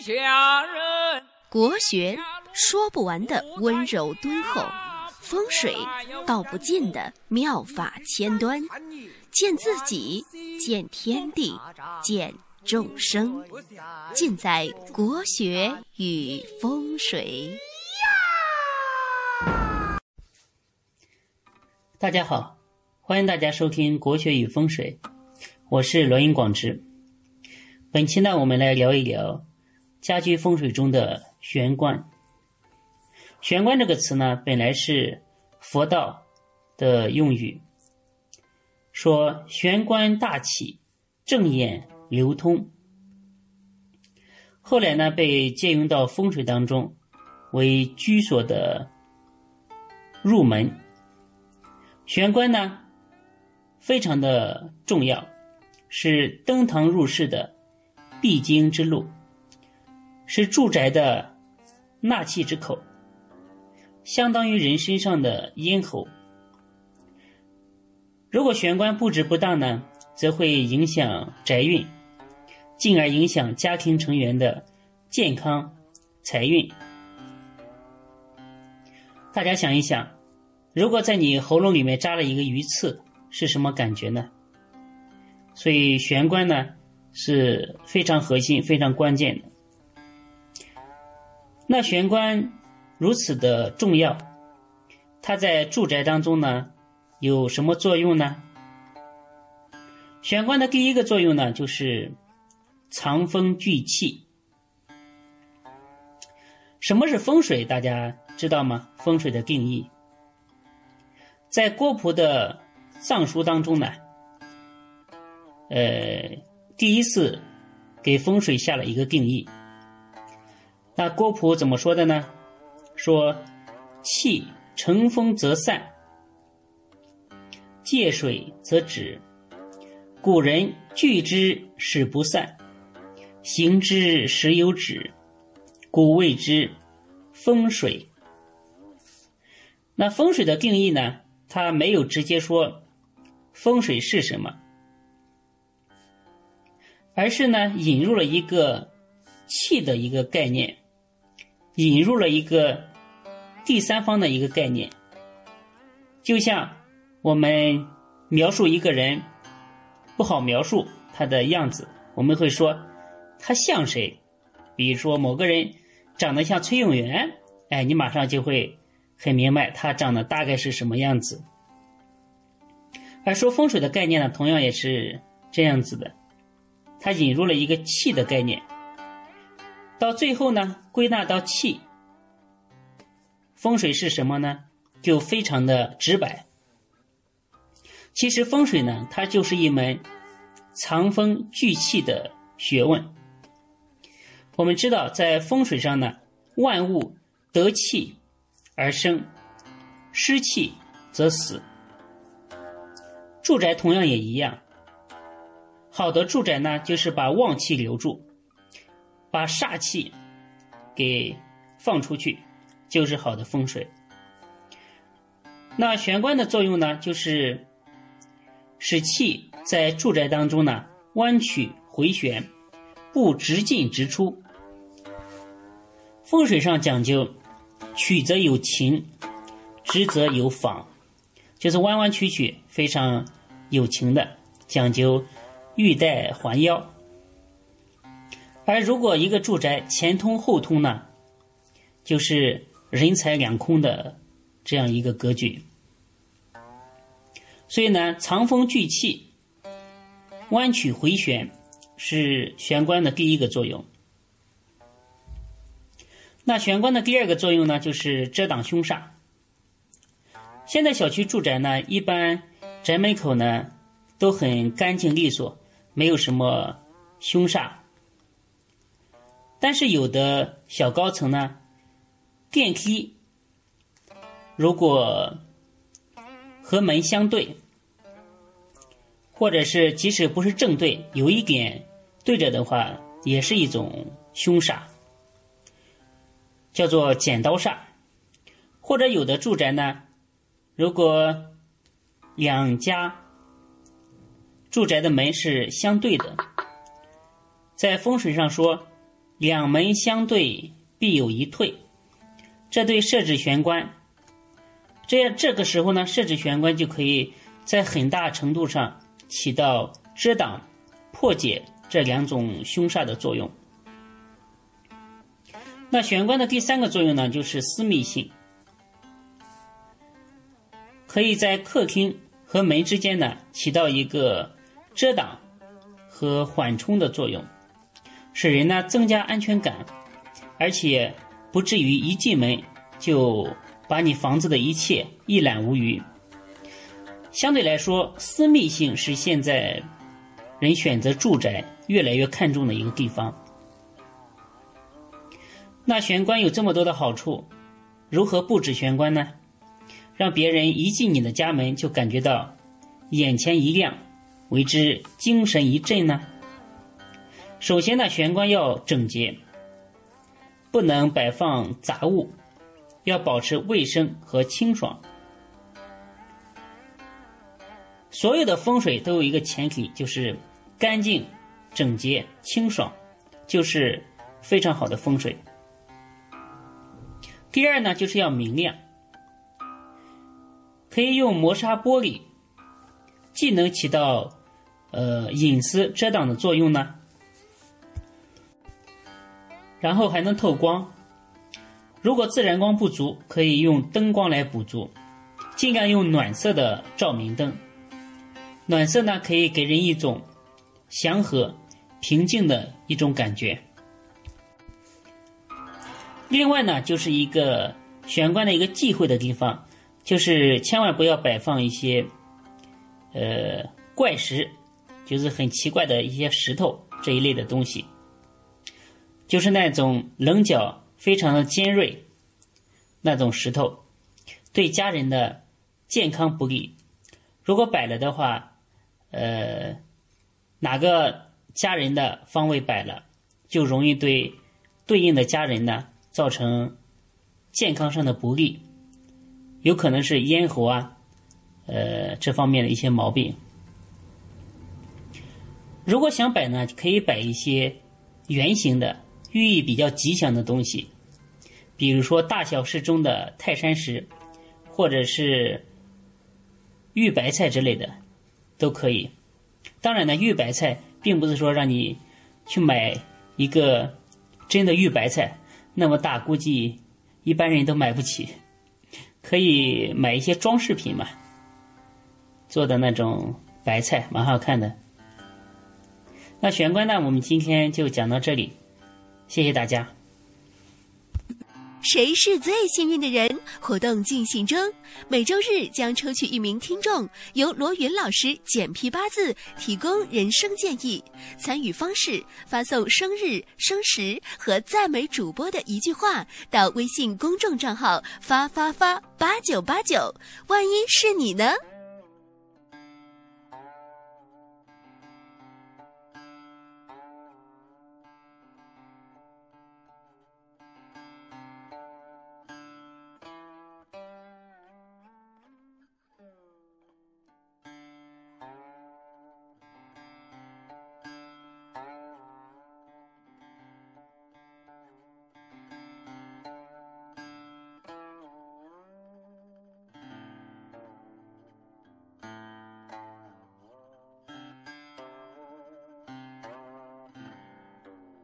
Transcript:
下人。国学说不完的温柔敦厚，风水道不尽的妙法千端，见自己，见天地，见众生，尽在国学与风水。大家好，欢迎大家收听《国学与风水》，我是罗英广之。本期呢，我们来聊一聊家居风水中的玄关。玄关这个词呢，本来是佛道的用语，说玄关大气，正眼流通。后来呢，被借用到风水当中，为居所的入门。玄关呢，非常的重要，是登堂入室的必经之路，是住宅的纳气之口，相当于人身上的咽喉。如果玄关布置不当呢，则会影响宅运，进而影响家庭成员的健康、财运。大家想一想。如果在你喉咙里面扎了一个鱼刺，是什么感觉呢？所以玄关呢是非常核心、非常关键的。那玄关如此的重要，它在住宅当中呢有什么作用呢？玄关的第一个作用呢就是藏风聚气。什么是风水？大家知道吗？风水的定义。在郭璞的藏书当中呢，呃，第一次给风水下了一个定义。那郭璞怎么说的呢？说气乘风则散，借水则止。古人聚之使不散，行之时有止，故谓之风水。那风水的定义呢？他没有直接说风水是什么，而是呢引入了一个气的一个概念，引入了一个第三方的一个概念。就像我们描述一个人不好描述他的样子，我们会说他像谁？比如说某个人长得像崔永元，哎，你马上就会。很明白，他长得大概是什么样子。而说风水的概念呢，同样也是这样子的，它引入了一个气的概念。到最后呢，归纳到气，风水是什么呢？就非常的直白。其实风水呢，它就是一门藏风聚气的学问。我们知道，在风水上呢，万物得气。而生，失气则死。住宅同样也一样，好的住宅呢，就是把旺气留住，把煞气给放出去，就是好的风水。那玄关的作用呢，就是使气在住宅当中呢弯曲回旋，不直进直出。风水上讲究。曲则有情，直则有仿，就是弯弯曲曲，非常有情的，讲究玉带环腰。而如果一个住宅前通后通呢，就是人财两空的这样一个格局。所以呢，藏风聚气，弯曲回旋，是玄关的第一个作用。那玄关的第二个作用呢，就是遮挡凶煞。现在小区住宅呢，一般宅门口呢都很干净利索，没有什么凶煞。但是有的小高层呢，电梯如果和门相对，或者是即使不是正对，有一点对着的话，也是一种凶煞。叫做剪刀煞，或者有的住宅呢，如果两家住宅的门是相对的，在风水上说，两门相对必有一退，这对设置玄关，这样这个时候呢，设置玄关就可以在很大程度上起到遮挡、破解这两种凶煞的作用。那玄关的第三个作用呢，就是私密性，可以在客厅和门之间呢起到一个遮挡和缓冲的作用。使人呢增加安全感，而且不至于一进门就把你房子的一切一览无余。相对来说，私密性是现在人选择住宅越来越看重的一个地方。那玄关有这么多的好处，如何布置玄关呢？让别人一进你的家门就感觉到眼前一亮，为之精神一振呢？首先呢，玄关要整洁，不能摆放杂物，要保持卫生和清爽。所有的风水都有一个前提，就是干净、整洁、清爽，就是非常好的风水。第二呢，就是要明亮，可以用磨砂玻璃，既能起到呃隐私遮挡的作用呢。然后还能透光，如果自然光不足，可以用灯光来补足，尽量用暖色的照明灯。暖色呢，可以给人一种祥和、平静的一种感觉。另外呢，就是一个玄关的一个忌讳的地方，就是千万不要摆放一些呃怪石，就是很奇怪的一些石头这一类的东西。就是那种棱角非常的尖锐，那种石头，对家人的健康不利。如果摆了的话，呃，哪个家人的方位摆了，就容易对对应的家人呢造成健康上的不利，有可能是咽喉啊，呃这方面的一些毛病。如果想摆呢，可以摆一些圆形的。寓意比较吉祥的东西，比如说大小适中的泰山石，或者是玉白菜之类的，都可以。当然呢，玉白菜并不是说让你去买一个真的玉白菜，那么大估计一般人都买不起。可以买一些装饰品嘛，做的那种白菜蛮好看的。那玄关呢，我们今天就讲到这里。谢谢大家。谁是最幸运的人？活动进行中，每周日将抽取一名听众，由罗云老师简批八字，提供人生建议。参与方式：发送生日、生时和赞美主播的一句话到微信公众账号“发发发八九八九”。万一是你呢？